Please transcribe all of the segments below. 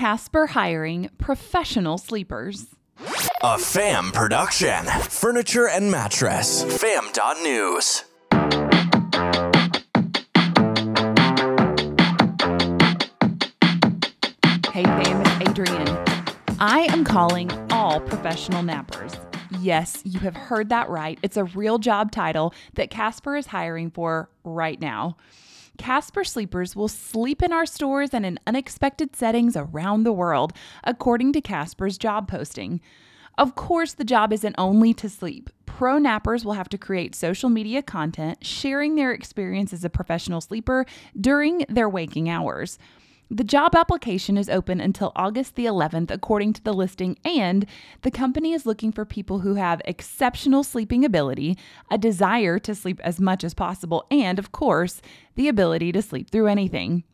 Casper hiring professional sleepers. A fam production. Furniture and mattress. Fam.news. Hey fam, it's Adrian. I am calling all professional nappers. Yes, you have heard that right. It's a real job title that Casper is hiring for right now. Casper sleepers will sleep in our stores and in unexpected settings around the world, according to Casper's job posting. Of course, the job isn't only to sleep. Pro nappers will have to create social media content sharing their experience as a professional sleeper during their waking hours. The job application is open until August the 11th, according to the listing, and the company is looking for people who have exceptional sleeping ability, a desire to sleep as much as possible, and, of course, the ability to sleep through anything.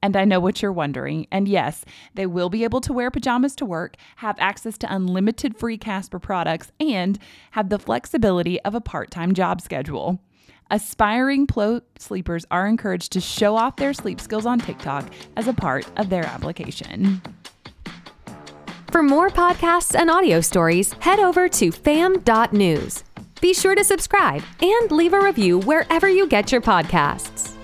And I know what you're wondering. And yes, they will be able to wear pajamas to work, have access to unlimited free Casper products, and have the flexibility of a part time job schedule. Aspiring pro sleepers are encouraged to show off their sleep skills on TikTok as a part of their application. For more podcasts and audio stories, head over to fam.news. Be sure to subscribe and leave a review wherever you get your podcasts.